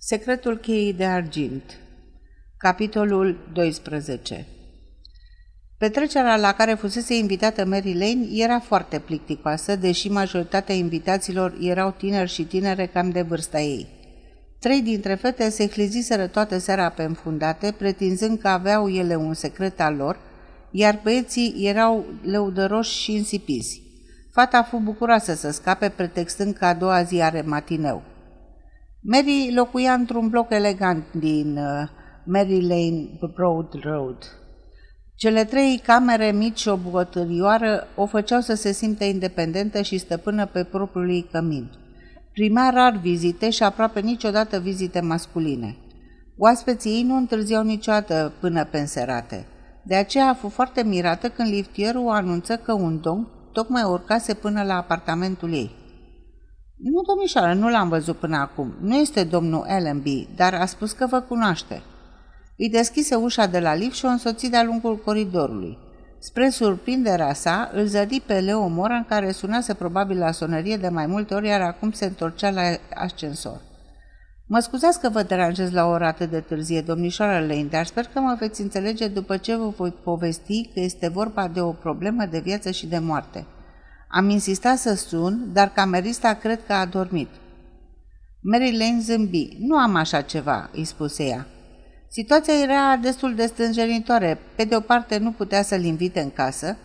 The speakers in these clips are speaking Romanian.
Secretul cheii de argint Capitolul 12 Petrecerea la care fusese invitată Mary Lane era foarte plicticoasă, deși majoritatea invitaților erau tineri și tinere cam de vârsta ei. Trei dintre fete se hliziseră toată seara pe înfundate, pretinzând că aveau ele un secret al lor, iar băieții erau lăudăroși și însipizi. Fata fu bucuroasă să scape, pretextând că a doua zi are matineu. Mary locuia într-un bloc elegant din uh, Mary Lane Road Road. Cele trei camere mici și o bucătărioară o făceau să se simtă independentă și stăpână pe propriul ei cămin. Primea rar vizite și aproape niciodată vizite masculine. Oaspeții ei nu întârziau niciodată până pe înserate. De aceea a fost foarte mirată când liftierul anunță că un domn tocmai urcase până la apartamentul ei. Nu, domnișoară, nu l-am văzut până acum. Nu este domnul Allenby, dar a spus că vă cunoaște. Îi deschise ușa de la lift și o însoți de-a lungul coridorului. Spre surprinderea sa, îl zădi pe Leo Moran, care sunase probabil la sonerie de mai multe ori, iar acum se întorcea la ascensor. Mă scuzați că vă deranjez la o ora atât de târzie, domnișoară Lane, dar sper că mă veți înțelege după ce vă voi povesti că este vorba de o problemă de viață și de moarte. Am insistat să sun, dar camerista cred că a dormit. Mary Lane zâmbi. Nu am așa ceva, îi spuse ea. Situația era destul de stânjenitoare. Pe de o parte nu putea să-l invite în casă,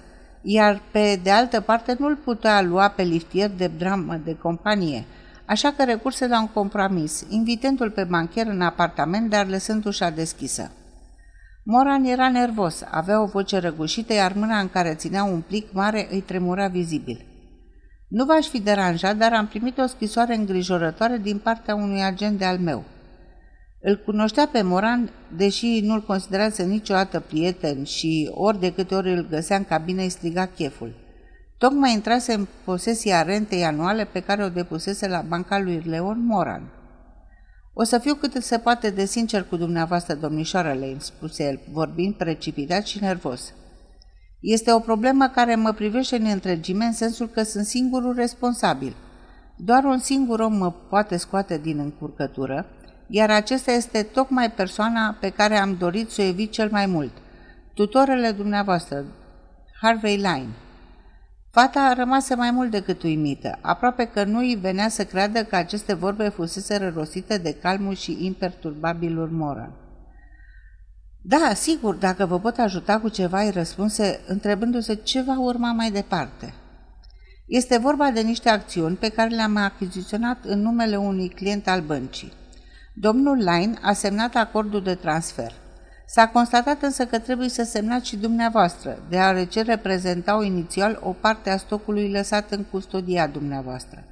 iar pe de altă parte nu-l putea lua pe liftier de dramă de companie, așa că recurse la un compromis, invitându-l pe bancher în apartament, dar lăsând ușa deschisă. Moran era nervos, avea o voce răgușită, iar mâna în care ținea un plic mare îi tremura vizibil. Nu v-aș fi deranjat, dar am primit o scrisoare îngrijorătoare din partea unui agent de al meu. Îl cunoștea pe Moran, deși nu-l considerase niciodată prieten și ori de câte ori îl găsea în cabină îi striga cheful. Tocmai intrase în posesia rentei anuale pe care o depusese la banca lui Leon Moran. O să fiu cât se poate de sincer cu dumneavoastră, domnișoară Lane, spuse el, vorbind precipitat și nervos. Este o problemă care mă privește în întregime în sensul că sunt singurul responsabil. Doar un singur om mă poate scoate din încurcătură, iar acesta este tocmai persoana pe care am dorit să o evit cel mai mult. Tutorele dumneavoastră, Harvey Line. Fata rămase mai mult decât uimită, aproape că nu îi venea să creadă că aceste vorbe fusese rostite de calmul și imperturbabilul moral. Da, sigur, dacă vă pot ajuta cu ceva, îi răspunse, întrebându-se ce va urma mai departe. Este vorba de niște acțiuni pe care le-am achiziționat în numele unui client al băncii. Domnul Line a semnat acordul de transfer. S-a constatat însă că trebuie să semnați și dumneavoastră, deoarece reprezentau inițial o parte a stocului lăsat în custodia dumneavoastră.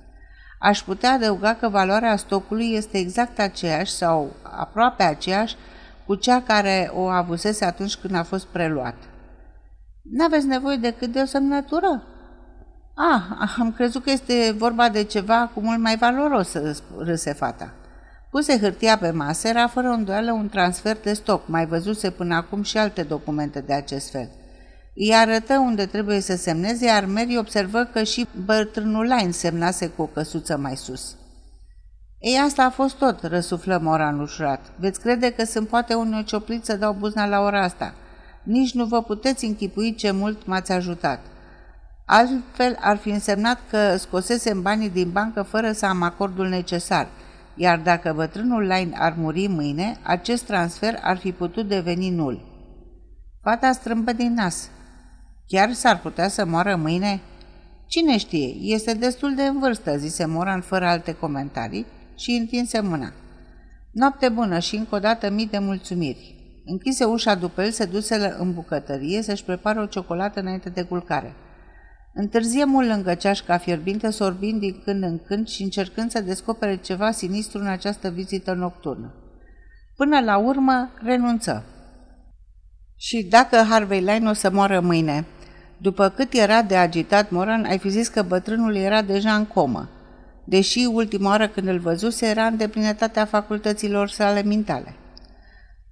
Aș putea adăuga că valoarea stocului este exact aceeași sau aproape aceeași cu cea care o avusese atunci când a fost preluat. N-aveți nevoie decât de o semnătură? Ah, am crezut că este vorba de ceva cu mult mai valoros, râse fata. Puse hârtia pe masă, era fără îndoială un transfer de stoc, mai văzuse până acum și alte documente de acest fel. Îi arătă unde trebuie să semneze, iar Mary observă că și bătrânul Line semnase cu o căsuță mai sus. Ei, asta a fost tot, răsuflă Moran ușurat. Veți crede că sunt poate un cioplit să dau buzna la ora asta. Nici nu vă puteți închipui ce mult m-ați ajutat. Altfel ar fi însemnat că scosesem banii din bancă fără să am acordul necesar – iar dacă bătrânul Line ar muri mâine, acest transfer ar fi putut deveni nul. Fata strâmbă din nas. Chiar s-ar putea să moară mâine? Cine știe, este destul de în vârstă, zise Moran fără alte comentarii și întinse mâna. Noapte bună și încă o dată mii de mulțumiri. Închise ușa după el, se duse în bucătărie să-și prepare o ciocolată înainte de culcare. Întârzie mult lângă ceașca fierbinte, sorbind din când în când și încercând să descopere ceva sinistru în această vizită nocturnă. Până la urmă, renunță. Și dacă Harvey Line o să moară mâine? După cât era de agitat Moran, ai fi zis că bătrânul era deja în comă, deși ultima oară când îl văzuse era în deplinătatea facultăților sale mentale.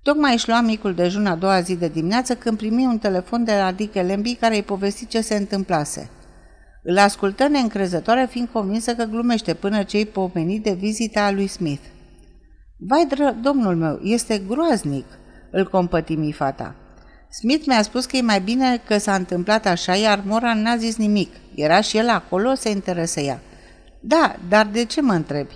Tocmai își lua micul dejun a doua zi de dimineață când primi un telefon de la Dick Lemby care îi povesti ce se întâmplase. Îl ascultă neîncrezătoare fiind convinsă că glumește până ce îi pomeni de vizita a lui Smith. Vai, dră, domnul meu, este groaznic, îl compătimi fata. Smith mi-a spus că e mai bine că s-a întâmplat așa, iar Moran n-a zis nimic. Era și el acolo, se interesă ea. Da, dar de ce mă întrebi?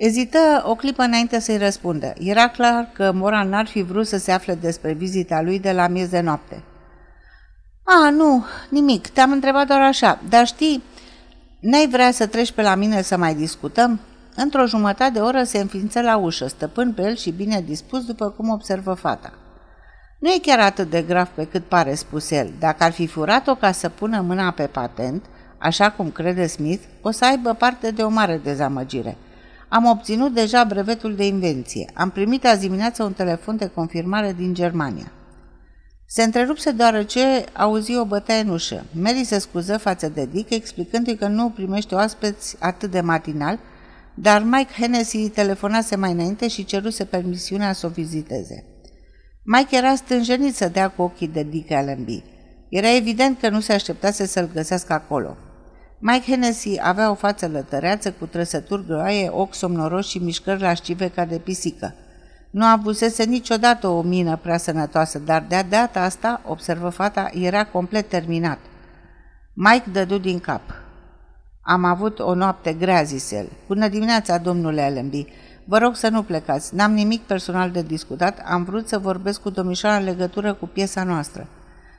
Ezită o clipă înainte să-i răspundă. Era clar că Moran n-ar fi vrut să se afle despre vizita lui de la miez de noapte. A, nu, nimic, te-am întrebat doar așa, dar știi, n-ai vrea să treci pe la mine să mai discutăm? Într-o jumătate de oră se înființă la ușă, stăpân pe el și bine dispus după cum observă fata. Nu e chiar atât de grav pe cât pare, spus el. Dacă ar fi furat-o ca să pună mâna pe patent, așa cum crede Smith, o să aibă parte de o mare dezamăgire. Am obținut deja brevetul de invenție. Am primit azi dimineață un telefon de confirmare din Germania. Se întrerupse deoarece auzi o bătaie în ușă. Mary se scuză față de Dick, explicându-i că nu primește oaspeți atât de matinal, dar Mike Hennessy telefonase mai înainte și ceruse permisiunea să o viziteze. Mike era stânjenit să dea cu ochii de Dick Allenby. Era evident că nu se așteptase să-l găsească acolo. Mike Hennessy avea o față lătăreață cu trăsături groaie, ochi somnoroși și mișcări lascive ca de pisică. Nu avusese niciodată o mină prea sănătoasă, dar de data asta, observă fata, era complet terminat. Mike dădu din cap. Am avut o noapte grea, zise el. Bună dimineața, domnule Allenby. Vă rog să nu plecați. N-am nimic personal de discutat. Am vrut să vorbesc cu domnișoara în legătură cu piesa noastră.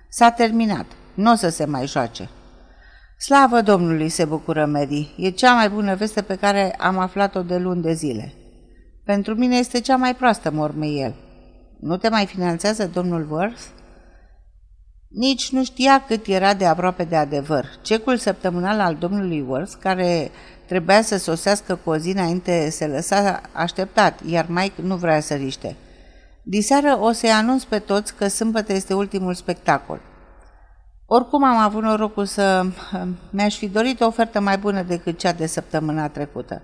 S-a terminat. Nu o să se mai joace. Slavă Domnului, se bucură Mary. E cea mai bună veste pe care am aflat-o de luni de zile. Pentru mine este cea mai proastă, morme el. Nu te mai finanțează domnul Worth? Nici nu știa cât era de aproape de adevăr. Cecul săptămânal al domnului Worth, care trebuia să sosească cu o zi înainte, se lăsa așteptat, iar Mike nu vrea să riște. Diseară o să-i anunț pe toți că sâmbătă este ultimul spectacol. Oricum am avut norocul să... Mi-aș fi dorit o ofertă mai bună decât cea de săptămâna trecută.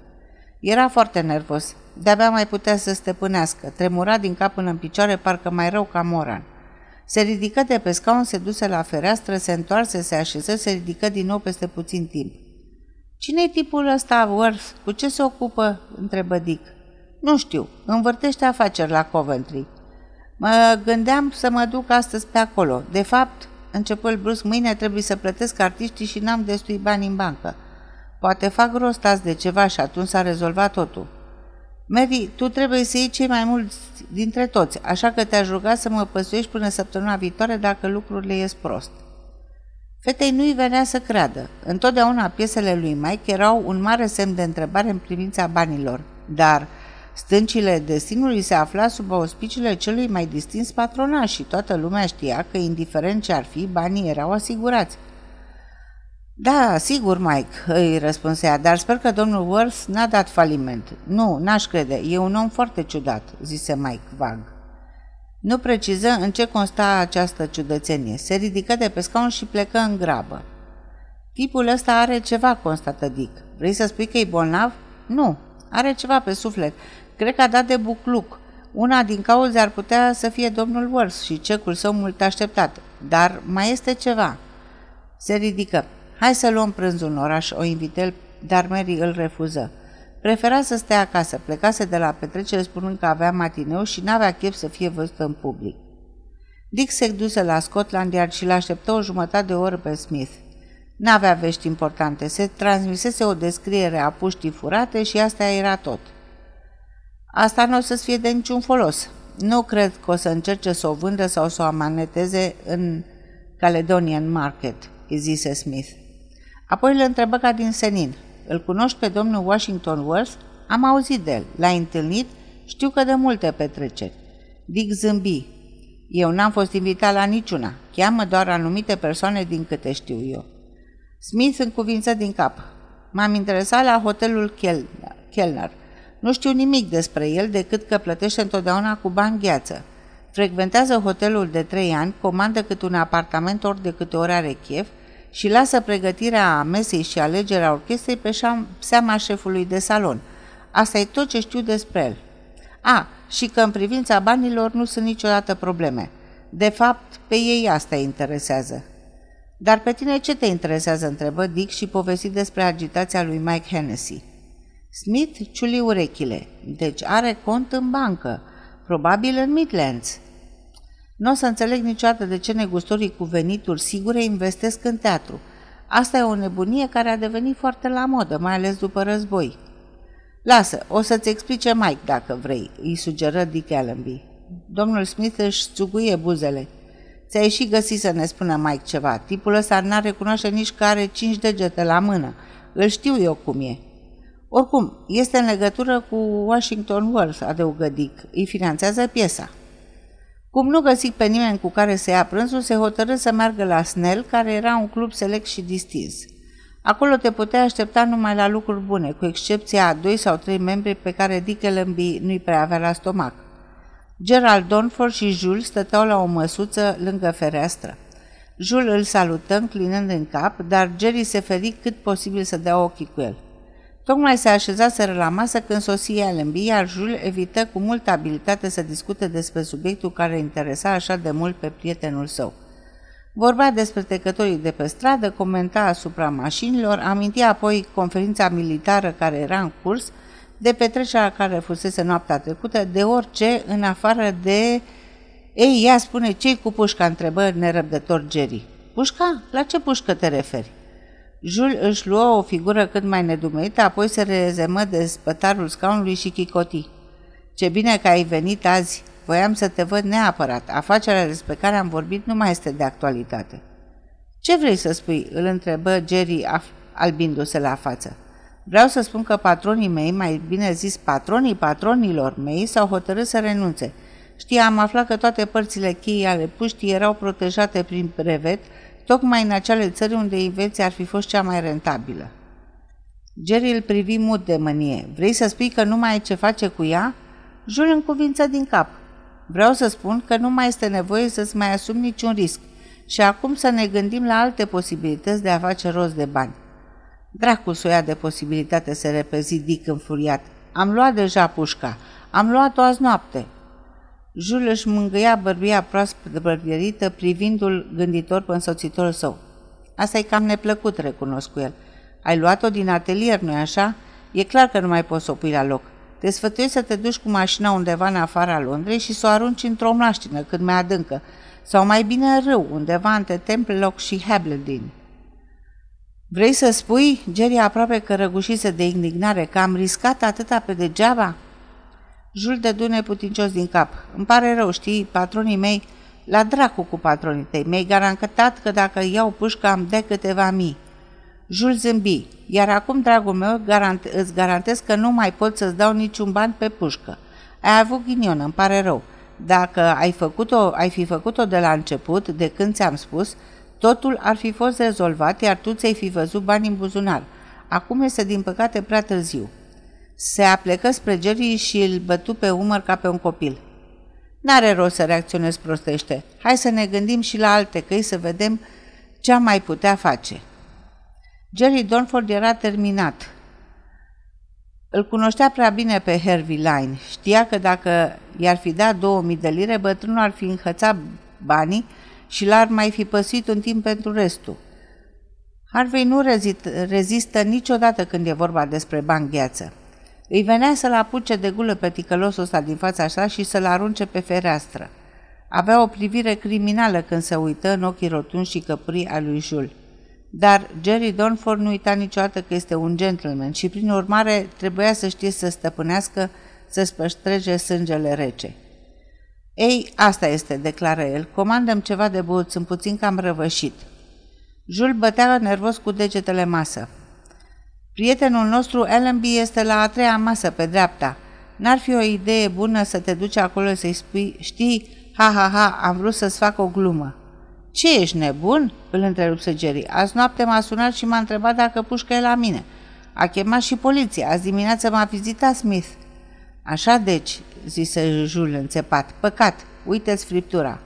Era foarte nervos. De-abia mai putea să stăpânească. Tremura din cap până în picioare, parcă mai rău ca moran. Se ridică de pe scaun, se duse la fereastră, se întoarse, se așeză, se ridică din nou peste puțin timp. Cine-i tipul ăsta, Worth? Cu ce se ocupă?" întrebă Dick. Nu știu, învârtește afaceri la Coventry. Mă gândeam să mă duc astăzi pe acolo. De fapt, început brusc, mâine trebuie să plătesc artiștii și n-am destui bani în bancă. Poate fac rost azi de ceva și atunci s-a rezolvat totul. Mary, tu trebuie să iei cei mai mulți dintre toți, așa că te-aș ruga să mă păsuiești până săptămâna viitoare dacă lucrurile ies prost. Fetei nu-i venea să creadă. Întotdeauna piesele lui Mike erau un mare semn de întrebare în privința banilor, dar stâncile destinului se afla sub auspiciile celui mai distins patronaj și toată lumea știa că, indiferent ce ar fi, banii erau asigurați. Da, sigur, Mike, îi răspunsea, dar sper că domnul Worth n-a dat faliment. Nu, n-aș crede, e un om foarte ciudat, zise Mike vag. Nu preciză în ce consta această ciudățenie. Se ridică de pe scaun și plecă în grabă. Tipul ăsta are ceva, constată Dick. Vrei să spui că e bolnav? Nu, are ceva pe suflet. Cred că a dat de bucluc. Una din cauze ar putea să fie domnul Worth și cecul său mult așteptat. Dar mai este ceva. Se ridică. Hai să luăm prânzul în oraș, o invitel, dar Mary îl refuză. Prefera să stea acasă, plecase de la petrecere spunând că avea matineu și n-avea chef să fie văzută în public. Dick se duse la Scotland Yard și l-așteptă o jumătate de oră pe Smith. N-avea vești importante, se transmisese o descriere a puștii furate și asta era tot. Asta nu o să fie de niciun folos. Nu cred că o să încerce să o vândă sau să o amaneteze în Caledonian Market, îi zise Smith. Apoi îl întrebă ca din senin. Îl cunoști pe domnul Washington Worth? Am auzit de el. L-ai întâlnit? Știu că de multe petreceri. Dick zâmbi. Eu n-am fost invitat la niciuna. Cheamă doar anumite persoane din câte știu eu. Smith încuvință din cap. M-am interesat la hotelul Kellner. Nu știu nimic despre el decât că plătește întotdeauna cu bani gheață. Frecventează hotelul de trei ani, comandă cât un apartament ori de câte ori are chef și lasă pregătirea mesei și alegerea orchestrei pe seama șefului de salon. Asta e tot ce știu despre el. A, și că în privința banilor nu sunt niciodată probleme. De fapt, pe ei asta îi interesează. Dar pe tine ce te interesează, întrebă Dick și povesti despre agitația lui Mike Hennessy. Smith ciuli urechile. Deci are cont în bancă, probabil în Midlands. Nu o să înțeleg niciodată de ce negustorii cu venituri sigure investesc în teatru. Asta e o nebunie care a devenit foarte la modă, mai ales după război. Lasă, o să-ți explice Mike dacă vrei, îi sugeră Dick Allenby. Domnul Smith își țuguie buzele. Ți-ai și găsit să ne spună Mike ceva. Tipul ăsta n-ar recunoaște nici că are cinci degete la mână. Îl știu eu cum e. Oricum, este în legătură cu Washington Worth, adăugă Dick. Îi finanțează piesa. Cum nu găsi pe nimeni cu care să ia prânzul, se hotărâ să meargă la Snell, care era un club select și distins. Acolo te puteai aștepta numai la lucruri bune, cu excepția a doi sau trei membri pe care Dick Ellenby nu-i prea avea la stomac. Gerald Donford și Jules stăteau la o măsuță lângă fereastră. Jules îl salută, înclinând în cap, dar Jerry se feri cât posibil să dea ochii cu el. Tocmai se așezaseră la masă când sosia Allenby, iar Jules evită cu multă abilitate să discute despre subiectul care interesa așa de mult pe prietenul său. Vorbea despre trecătorii de pe stradă, comenta asupra mașinilor, amintia apoi conferința militară care era în curs, de petrecerea care fusese noaptea trecută, de orice în afară de... Ei, ea spune, ce cu pușca? întrebă nerăbdător Jerry. Pușca? La ce pușcă te referi? Jules își luă o figură cât mai nedumerită, apoi se rezemă de spătarul scaunului și chicoti. Ce bine că ai venit azi! Voiam să te văd neapărat. Afacerea despre care am vorbit nu mai este de actualitate. Ce vrei să spui?" îl întrebă Jerry albindu-se la față. Vreau să spun că patronii mei, mai bine zis patronii patronilor mei, s-au hotărât să renunțe. Știi, am aflat că toate părțile cheii ale puștii erau protejate prin brevet, tocmai în acele țări unde invenția ar fi fost cea mai rentabilă. Jerry îl privi mut de mânie. Vrei să spui că nu mai ai ce face cu ea? Jul în cuvință din cap. Vreau să spun că nu mai este nevoie să-ți mai asumi niciun risc și acum să ne gândim la alte posibilități de a face rost de bani. Dracul să ia de posibilitate să repezi Dick înfuriat. Am luat deja pușca. Am luat-o azi noapte. Jules își mângâia bărbia proaspăt bărbierită, privindu-l gânditor pe însoțitorul său. Asta e cam neplăcut, recunosc cu el. Ai luat-o din atelier, nu-i așa? E clar că nu mai poți să o pui la loc. Te sfătuiesc să te duci cu mașina undeva în afara Londrei și să o arunci într-o mlaștină cât mai adâncă, sau mai bine în râu, undeva între Templelock și Habledin. Vrei să spui, Jerry aproape că răgușise de indignare, că am riscat atâta pe degeaba? Jul de dune putincios din cap. Îmi pare rău, știi, patronii mei, la dracu cu patronii tăi, mi-ai garantat că dacă iau pușca am de câteva mii. Jul zâmbi, iar acum, dragul meu, garant, îți garantez că nu mai pot să-ți dau niciun ban pe pușcă. Ai avut ghinion, îmi pare rău. Dacă ai, făcut-o, ai fi făcut-o de la început, de când ți-am spus, totul ar fi fost rezolvat, iar tu ți-ai fi văzut bani în buzunar. Acum este, din păcate, prea târziu. Se aplecă spre Jerry și îl bătu pe umăr ca pe un copil. N-are rost să reacționezi prostește. Hai să ne gândim și la alte căi să vedem ce am mai putea face. Jerry Donford era terminat. Îl cunoștea prea bine pe Harvey Line. Știa că dacă i-ar fi dat 2000 de lire, bătrânul ar fi înhățat banii și l-ar mai fi păsit un timp pentru restul. Harvey nu rezit, rezistă niciodată când e vorba despre bani gheață. Îi venea să-l apuce de gulă pe ticălosul ăsta din fața sa și să-l arunce pe fereastră. Avea o privire criminală când se uită în ochii rotunzi și căprii al lui Jules. Dar Jerry Donford nu uita niciodată că este un gentleman și, prin urmare, trebuia să știe să stăpânească, să-ți păstrege sângele rece. Ei, asta este, declară el. Comandăm ceva de băut, sunt puțin cam răvășit. Jules bătea nervos cu degetele masă. Prietenul nostru, Allenby, este la a treia masă pe dreapta. N-ar fi o idee bună să te duci acolo să-i spui, știi, ha, ha, ha, am vrut să-ți fac o glumă. Ce, ești nebun?" îl întrerupse Jerry. Azi noapte m-a sunat și m-a întrebat dacă pușcă e la mine. A chemat și poliția. Azi dimineață m-a vizitat Smith." Așa deci," zise Jules înțepat. Păcat, uite-ți friptura."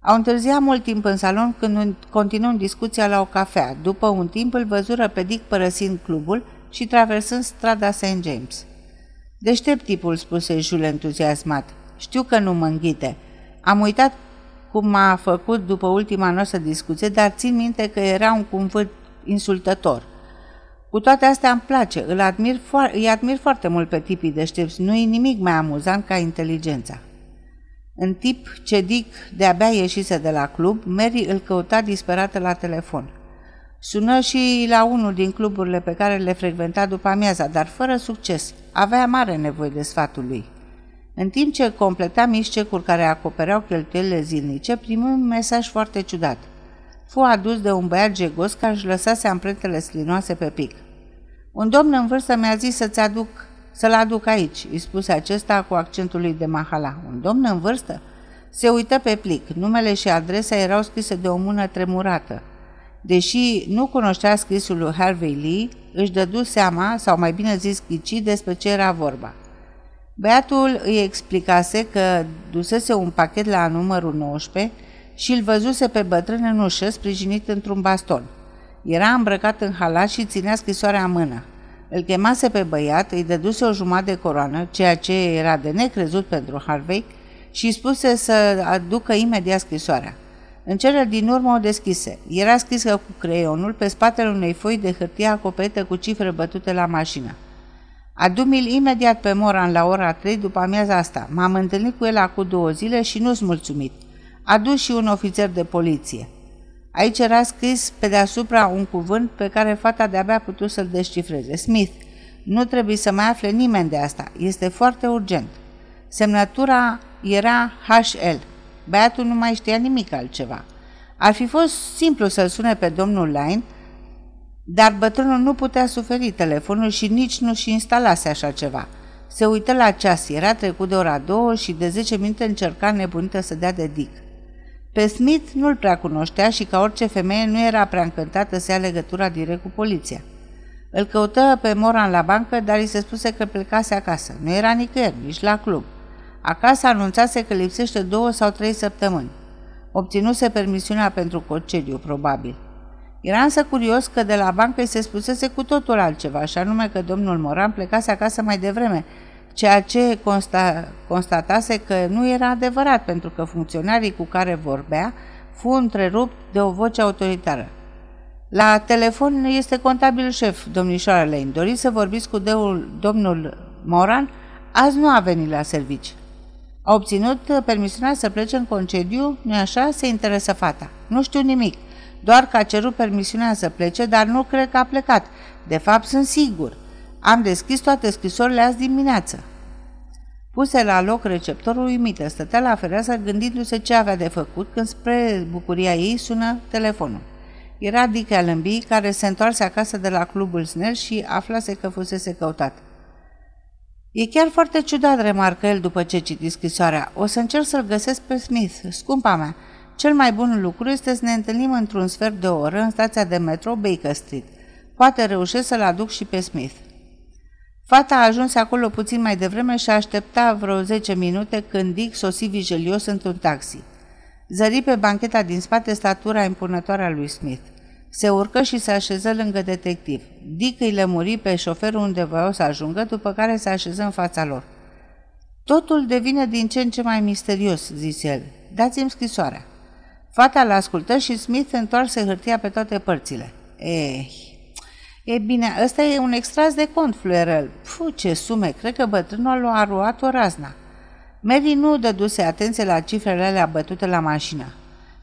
Au întârziat mult timp în salon când continuăm discuția la o cafea. După un timp îl văzură pe Dick părăsind clubul și traversând strada St. James. Deștept tipul, spuse Jules entuziasmat. Știu că nu mă înghite. Am uitat cum a făcut după ultima noastră discuție, dar țin minte că era un cuvânt insultător. Cu toate astea îmi place, îl admir fo- îi admir foarte mult pe tipii deștepți, nu e nimic mai amuzant ca inteligența. În tip ce Dick de-abia ieșise de la club, Mary îl căuta disperată la telefon. Sună și la unul din cluburile pe care le frecventa după amiaza, dar fără succes. Avea mare nevoie de sfatul lui. În timp ce completa mișcecuri care acopereau cheltuielile zilnice, primi un mesaj foarte ciudat. Fu adus de un băiat jegos care își lăsase amprentele slinoase pe pic. Un domn în vârstă mi-a zis să-ți aduc, să-l aduc aici, îi spuse acesta cu accentul lui de mahala. Un domn în vârstă? Se uită pe plic. Numele și adresa erau scrise de o mână tremurată. Deși nu cunoștea scrisul lui Harvey Lee, își dădu seama, sau mai bine zis ghici, despre ce era vorba. Băiatul îi explicase că dusese un pachet la numărul 19 și îl văzuse pe bătrân în ușă, sprijinit într-un baston. Era îmbrăcat în halat și ținea scrisoarea în mână. Îl chemase pe băiat, îi dăduse o jumătate de coroană, ceea ce era de necrezut pentru Harvey, și spuse să aducă imediat scrisoarea. În cele din urmă o deschise. Era scrisă cu creionul pe spatele unei foi de hârtie acoperită cu cifre bătute la mașină. Adu-mi-l imediat pe Moran la ora 3 după amiaza asta. M-am întâlnit cu el acum două zile și nu-s mulțumit. Adu și un ofițer de poliție. Aici era scris pe deasupra un cuvânt pe care fata de-abia putut să-l descifreze. Smith. Nu trebuie să mai afle nimeni de asta. Este foarte urgent. Semnătura era HL. Băiatul nu mai știa nimic altceva. Ar fi fost simplu să-l sune pe domnul Line, dar bătrânul nu putea suferi telefonul și nici nu și instalase așa ceva. Se uită la ceas, era trecut de ora două și de 10 minute încerca nebunită să dea de Dick. Pe Smith nu-l prea cunoștea și ca orice femeie nu era prea încântată să ia legătura direct cu poliția. Îl căută pe Moran la bancă, dar îi se spuse că plecase acasă. Nu era nicăieri, nici la club. Acasă anunțase că lipsește două sau trei săptămâni. Obținuse permisiunea pentru concediu, probabil. Era însă curios că de la bancă îi se spusese cu totul altceva, și anume că domnul Moran plecase acasă mai devreme, ceea ce consta, constatase că nu era adevărat, pentru că funcționarii cu care vorbea fu întrerupt de o voce autoritară. La telefon este contabil șef, domnișoara Lane. Doriți să vorbiți cu deul, domnul Moran? Azi nu a venit la servici. A obținut permisiunea să plece în concediu, nu așa? Se interesă fata. Nu știu nimic, doar că a cerut permisiunea să plece, dar nu cred că a plecat. De fapt, sunt sigur. Am deschis toate scrisorile azi dimineață. Puse la loc receptorul uimită, stătea la fereastră gândindu-se ce avea de făcut când spre bucuria ei sună telefonul. Era Dick Allenby, care se întoarse acasă de la clubul Snell și aflase că fusese căutat. E chiar foarte ciudat, remarcă el după ce citi scrisoarea. O să încerc să-l găsesc pe Smith, scumpa mea. Cel mai bun lucru este să ne întâlnim într-un sfert de oră în stația de metro Baker Street. Poate reușesc să-l aduc și pe Smith. Fata a ajuns acolo puțin mai devreme și aștepta vreo 10 minute când Dick sosi vigilios într-un taxi. Zări pe bancheta din spate statura impunătoare a lui Smith. Se urcă și se așeză lângă detectiv. Dick îi lămuri pe șoferul unde voiau să ajungă, după care se așeză în fața lor. Totul devine din ce în ce mai misterios, zise el. Dați-mi scrisoarea. Fata l ascultă și Smith întoarse hârtia pe toate părțile. Eh, e bine, ăsta e un extras de cont, fluierel. Fu, ce sume, cred că bătrânul a ruat o razna. Mary nu dăduse atenție la cifrele alea bătute la mașină.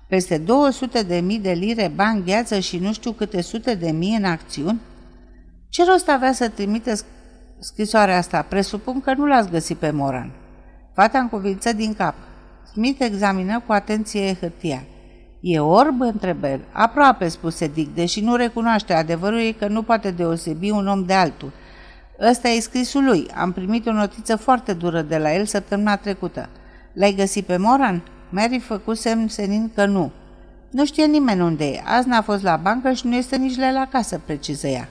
Peste 200 de mii de lire bani gheață și nu știu câte sute de mii în acțiuni? Ce rost avea să trimite scrisoarea asta? Presupun că nu l-ați găsit pe Moran. Fata încuvință din cap. Smith examină cu atenție hârtia. E orb? întrebă el. Aproape, spuse Dick, deși nu recunoaște. Adevărul e că nu poate deosebi un om de altul. Ăsta e scrisul lui. Am primit o notiță foarte dură de la el săptămâna trecută. L-ai găsit pe Moran? Mary făcu semn senin că nu. Nu știe nimeni unde e. Azi n-a fost la bancă și nu este nici la, la casă, preciză ea.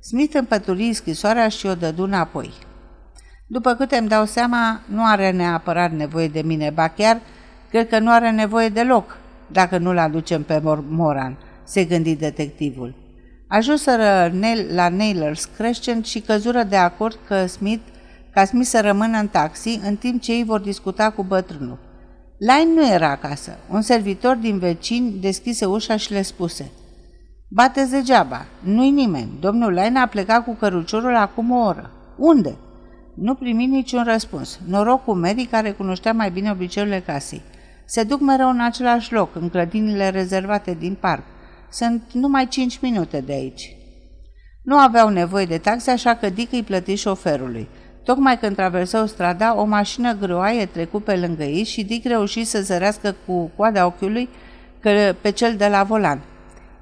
Smith împături scrisoarea și o dădu înapoi. După câte îmi dau seama, nu are neapărat nevoie de mine, ba chiar cred că nu are nevoie deloc, dacă nu-l aducem pe Moran, se gândi detectivul. Ajunseră la Nailers Crescent și căzură de acord că Smith, ca Smith să rămână în taxi, în timp ce ei vor discuta cu bătrânul. Line nu era acasă. Un servitor din vecini deschise ușa și le spuse Bateți degeaba. Nu-i nimeni. Domnul Lain a plecat cu căruciorul acum o oră. Unde? Nu primi niciun răspuns. Noroc cu Mary, care cunoștea mai bine obiceiurile casei. Se duc mereu în același loc, în clădinile rezervate din parc. Sunt numai cinci minute de aici. Nu aveau nevoie de taxe, așa că Dick îi plăti șoferului. Tocmai când traversau strada, o mașină groaie trecu pe lângă ei și Dick reuși să zărească cu coada ochiului că pe cel de la volan.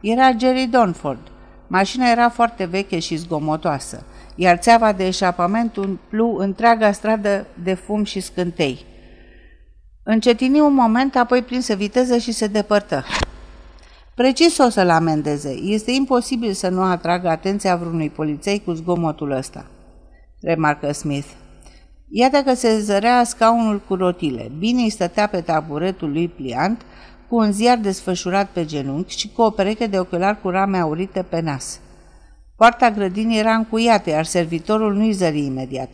Era Jerry Donford. Mașina era foarte veche și zgomotoasă, iar țeava de eșapament umplu întreaga stradă de fum și scântei. Încetini un moment, apoi prinse viteză și se depărtă. Precis o să-l amendeze. Este imposibil să nu atragă atenția vreunui poliței cu zgomotul ăsta, remarcă Smith. Iată că se zărea scaunul cu rotile. Bine stătea pe taburetul lui pliant, cu un ziar desfășurat pe genunchi și cu o pereche de ochelari cu rame aurite pe nas. Poarta grădinii era încuiată, iar servitorul nu-i zări imediat.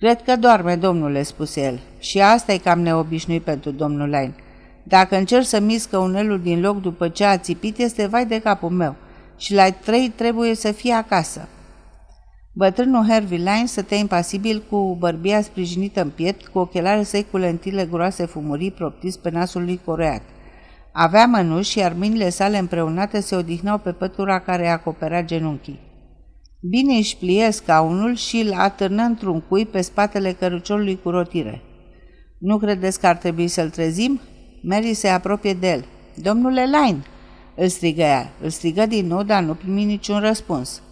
Cred că doarme, domnule, spuse el. Și asta e cam neobișnuit pentru domnul Lain. Dacă încerc să miscă unelul din loc după ce a țipit, este vai de capul meu. Și la trei trebuie să fie acasă. Bătrânul Harvey Line stătea impasibil cu bărbia sprijinită în piept, cu ochelare săi cu lentile groase fumurii proptiți pe nasul lui coreat. Avea mănuși, iar mâinile sale împreunate se odihnau pe pătura care acoperea genunchii. Bine își plie scaunul și îl atârnă într-un cui pe spatele căruciorului cu rotire. Nu credeți că ar trebui să-l trezim?" Mary se apropie de el. Domnule Line!" îl strigă ea. Îl strigă din nou, dar nu primi niciun răspuns.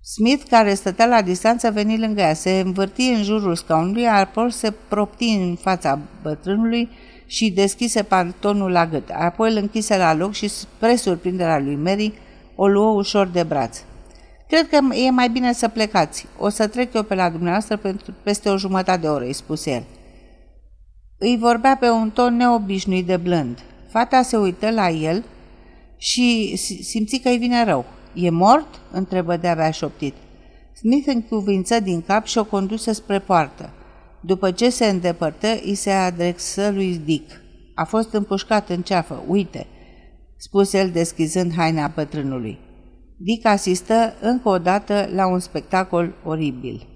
Smith, care stătea la distanță, veni lângă ea, se învârti în jurul scaunului, apoi se propti în fața bătrânului și deschise pantonul la gât. Apoi îl închise la loc și, spre surprinderea lui Mary, o luă ușor de braț. Cred că e mai bine să plecați. O să trec eu pe la dumneavoastră pentru peste o jumătate de oră, îi spuse el. Îi vorbea pe un ton neobișnuit de blând. Fata se uită la el și simți că îi vine rău. E mort?" întrebă de-abia șoptit. Smith încuvință din cap și o conduse spre poartă. După ce se îndepărtă, îi se adresă lui Dick. A fost împușcat în ceafă, uite, spuse el deschizând haina bătrânului. Dick asistă încă o dată la un spectacol oribil.